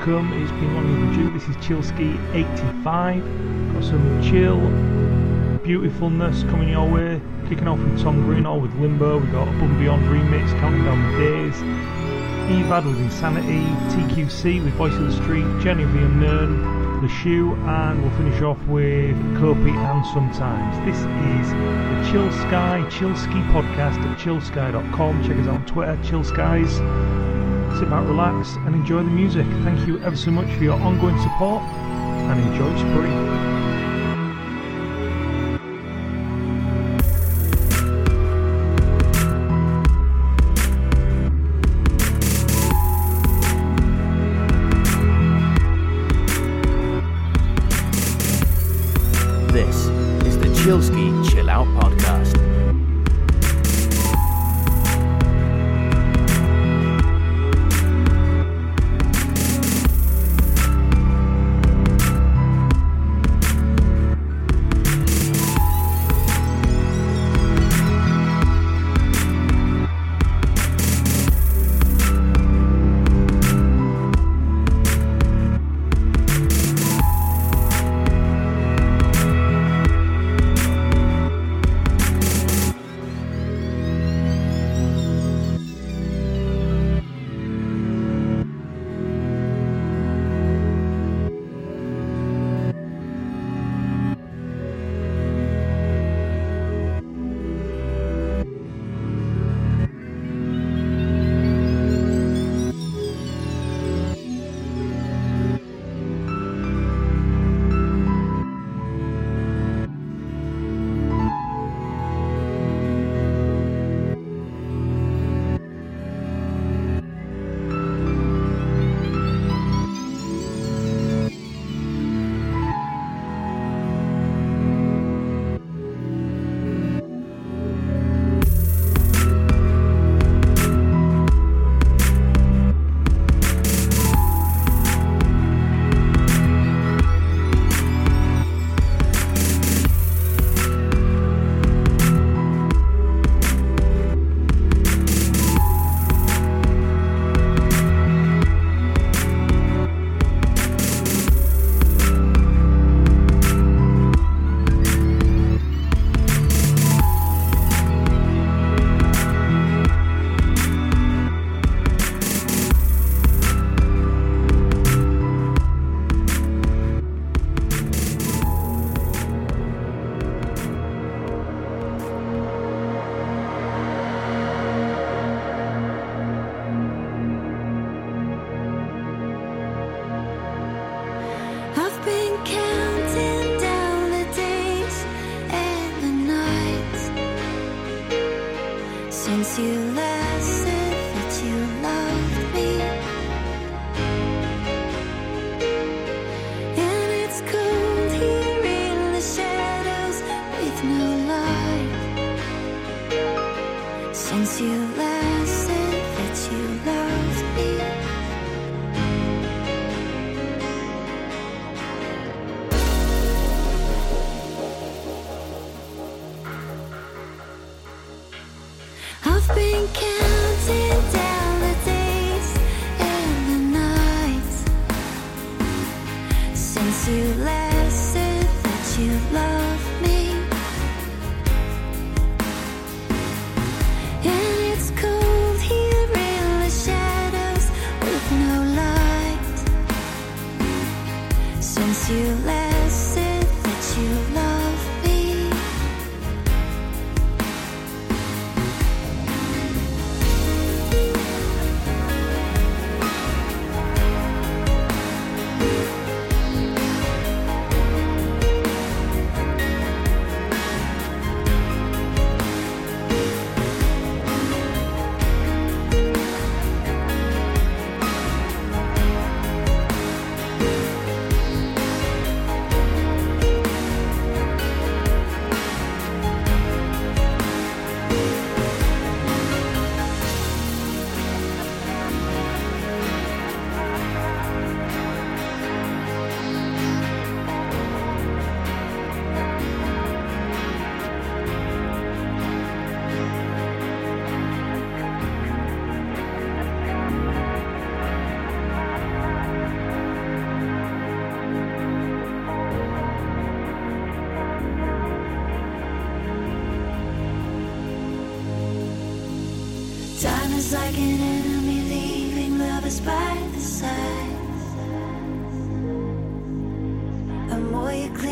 welcome. It's been long overdue. This is Chillsky85. Got some chill beautifulness coming your way. Kicking off with Tom Greenhalgh with Limbo. We got Above and Beyond remix, counting down the days. Evad with Insanity, TQC with Voice of the Street, Jenny of the Shoe, and we'll finish off with Kopi and Sometimes. This is the Chill Sky Chill Ski podcast at chillsky.com. Check us out on Twitter, Chill Skies sit back, relax, and enjoy the music. Thank you ever so much for your ongoing support, and enjoy spring. This is the Chillsky Chill Out Podcast.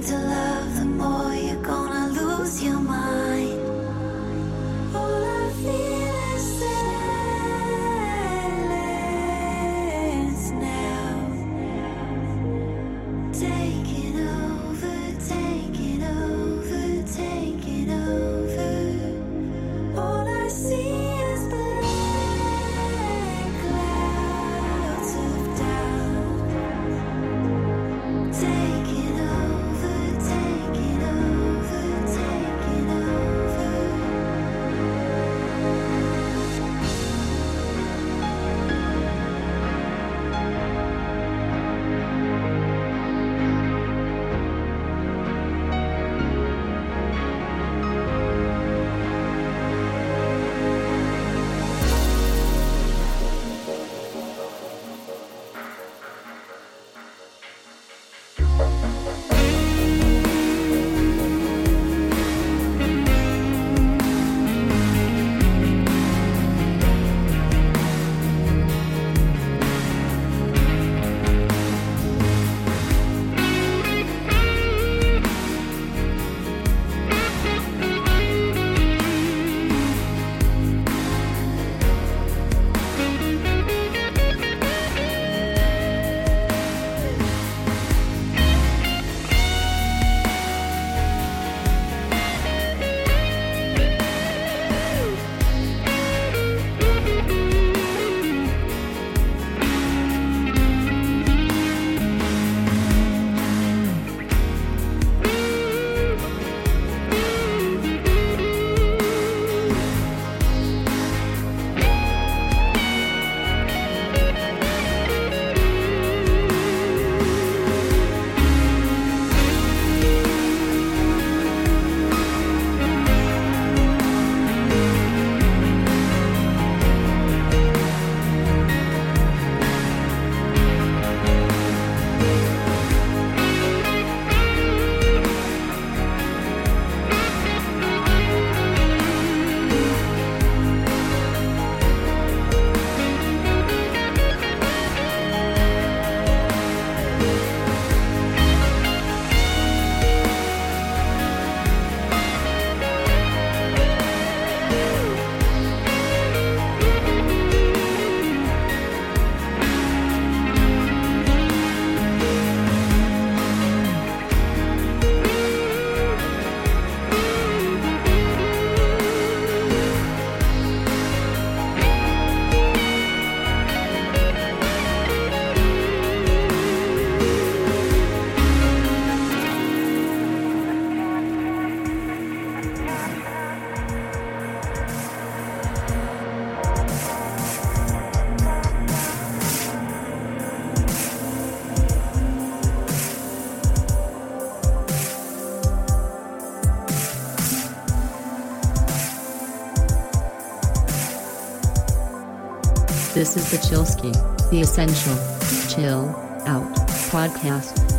until love. Chillsky, the Essential Chill Out podcast.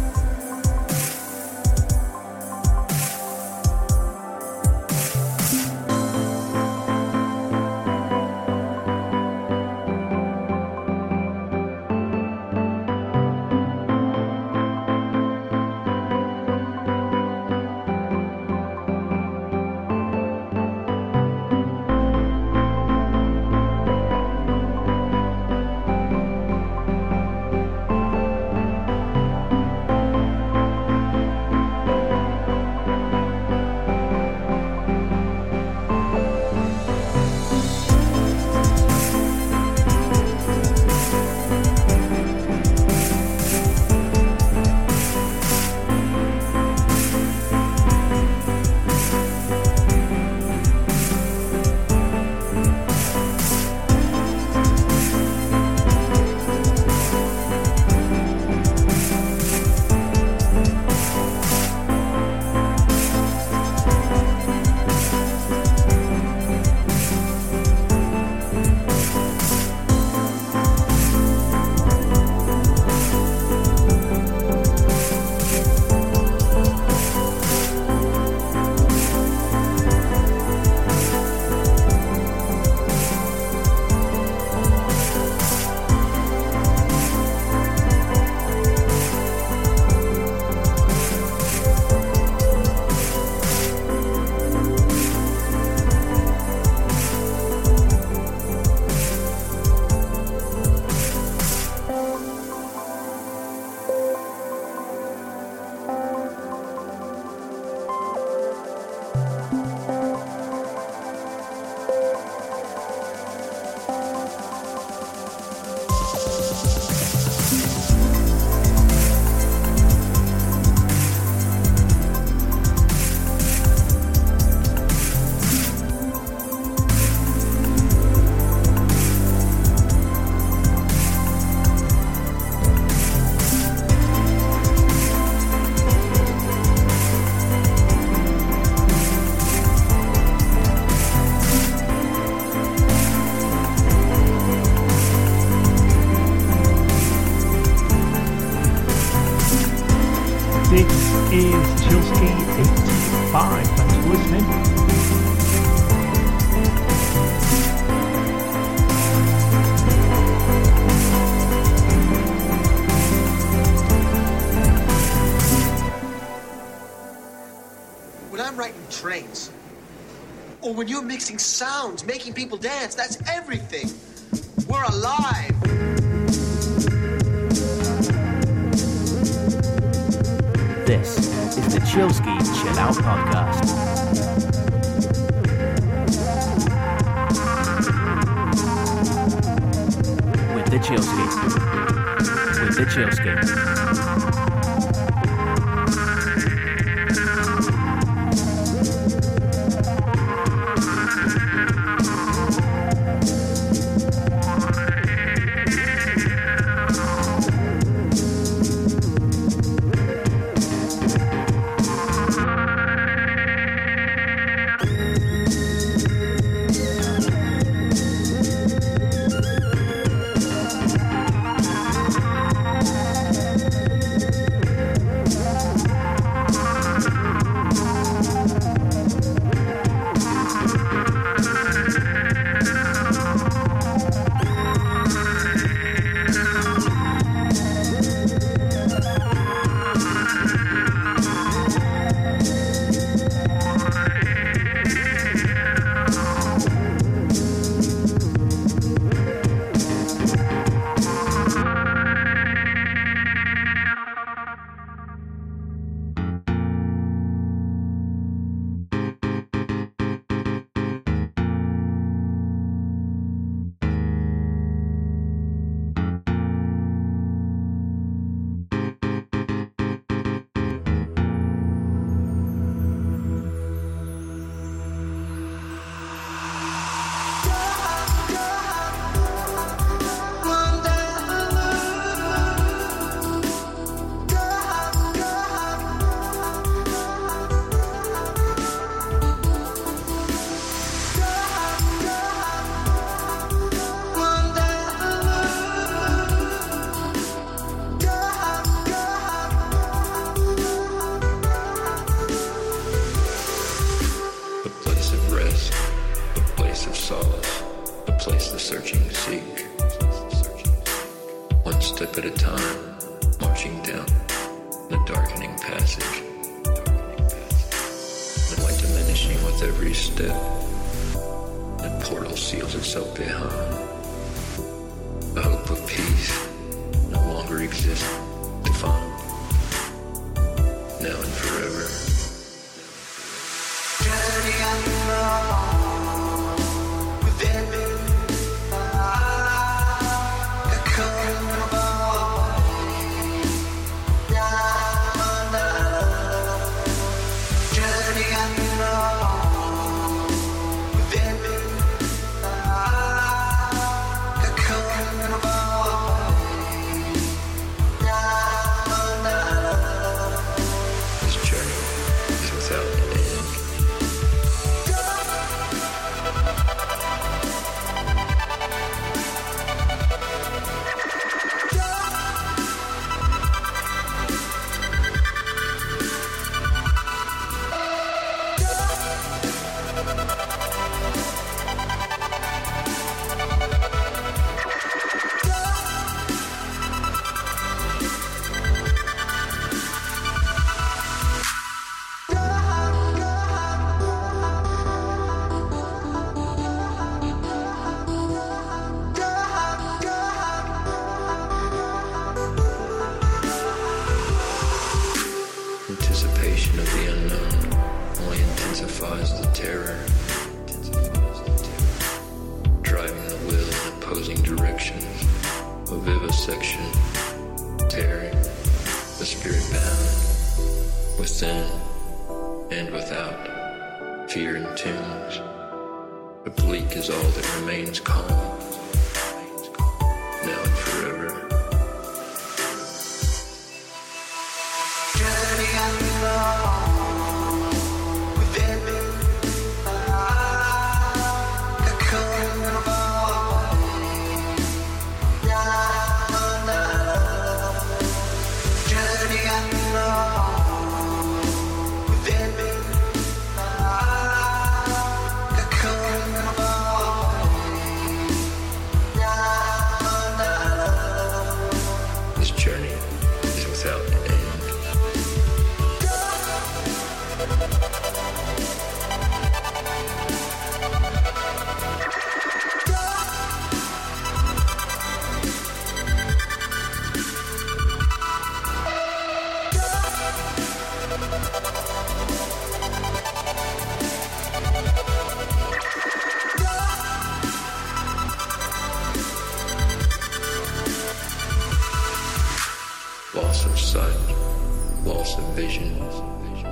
or when you're mixing sounds, making people dance. That's everything. We're alive. This is the Chillsky Chill Out Podcast. With the Chillsky. With the Chillsky.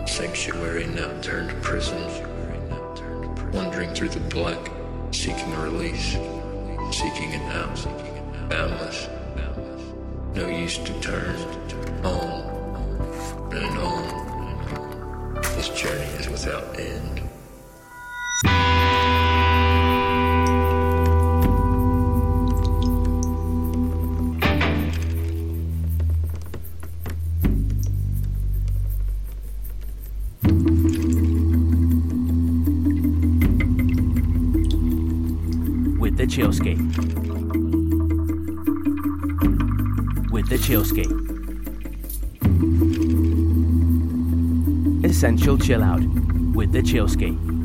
Sanctuary now turned prison, wandering through the black, seeking release, seeking an out, boundless, no use to turn on and on. This journey is without end. Chillscape. With the Chillscape. Essential chill out with the Chillscape.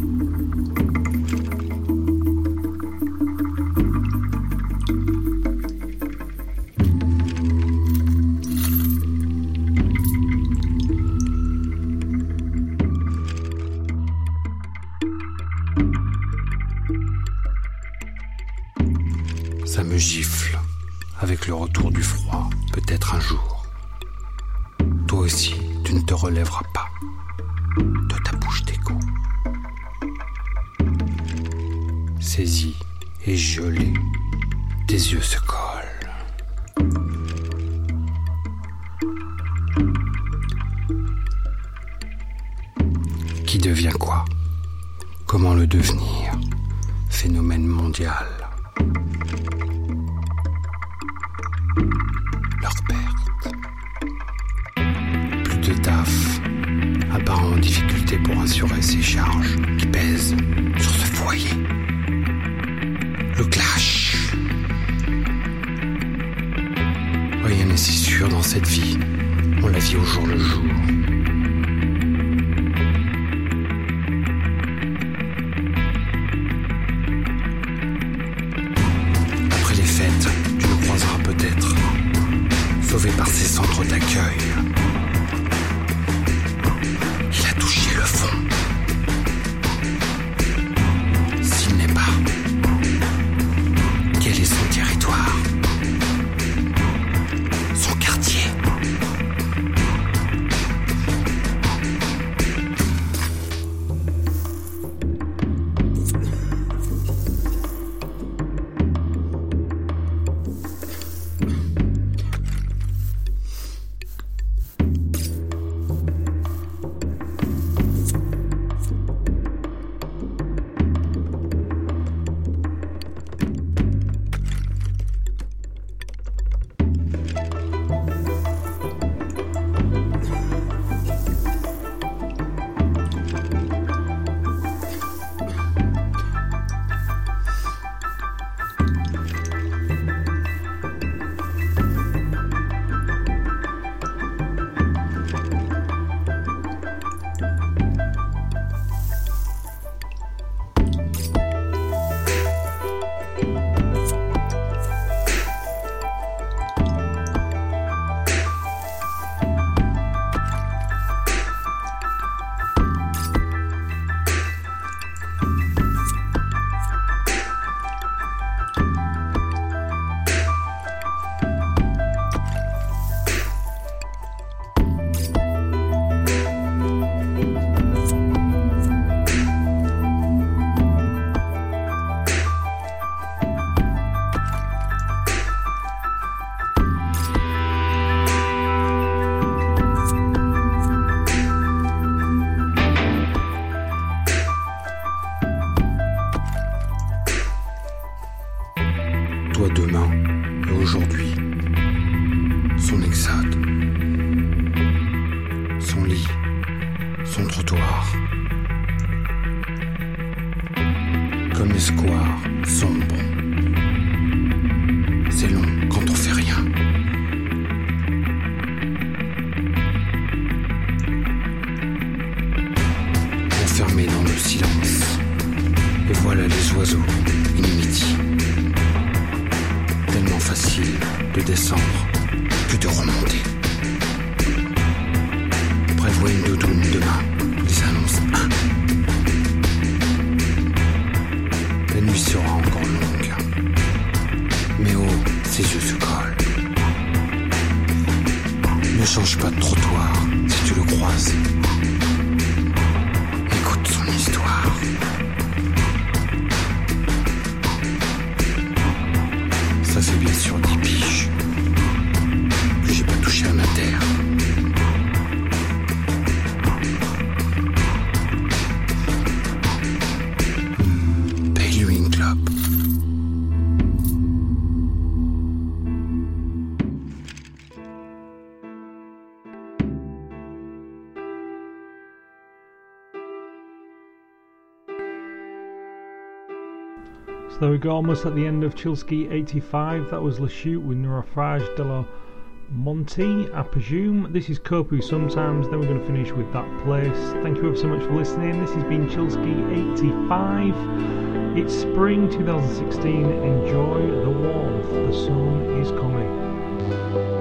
Le retour du froid, peut-être un jour. Toi aussi, tu ne te relèveras pas de ta bouche d'écho. Saisi et gelé, tes yeux se collent. Cette vie. On la vit au jour le jour. Le silence. Et voilà les oiseaux, inimitiés tellement facile de descendre que de remonter. Prévois une doudoune demain, les annonces 1. La nuit sera encore longue. Mais oh, ses yeux se collent. Ne change pas So there we go, almost at the end of Chillsky 85. That was Le Chute with Naufrage de la Monty, I presume. This is Kopu sometimes, then we're going to finish with That Place. Thank you ever so much for listening. This has been Chillsky 85. It's spring 2016. Enjoy the warmth. The sun is coming.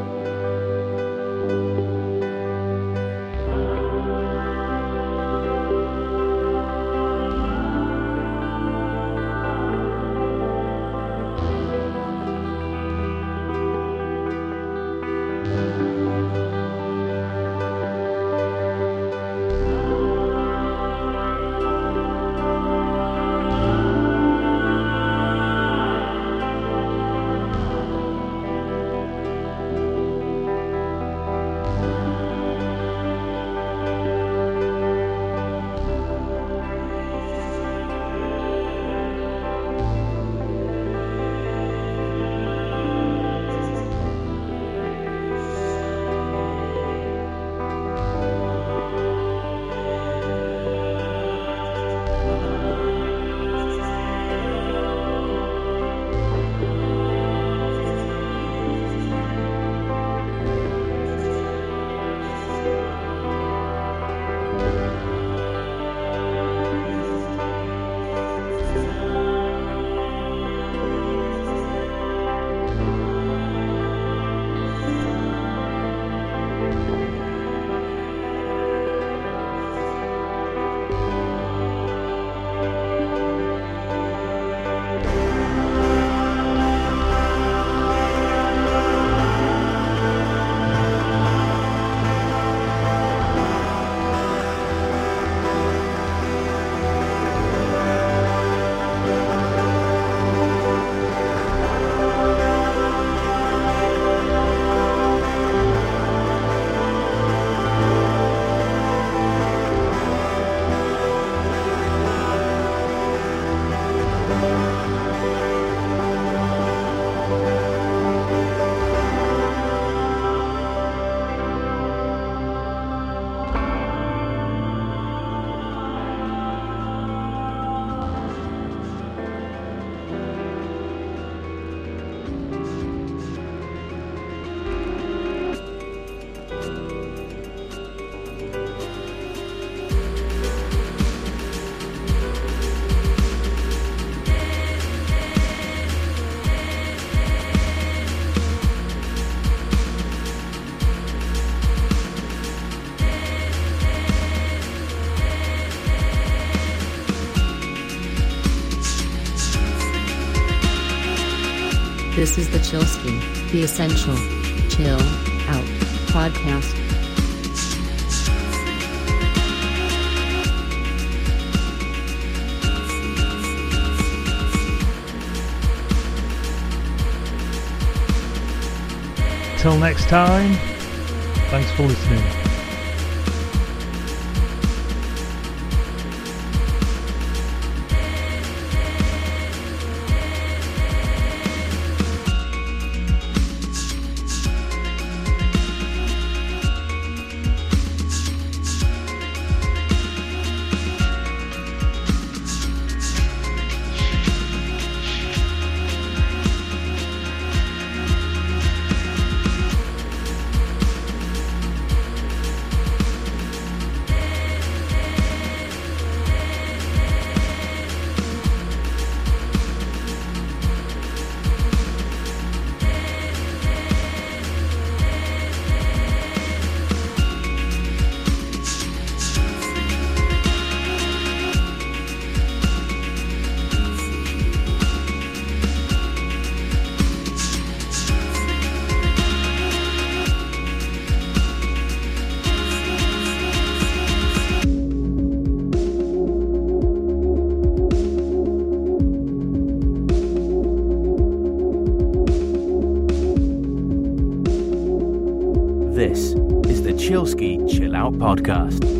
Chillsky, the essential chill out podcast. Till next time, thanks for listening. Chill Out Podcast.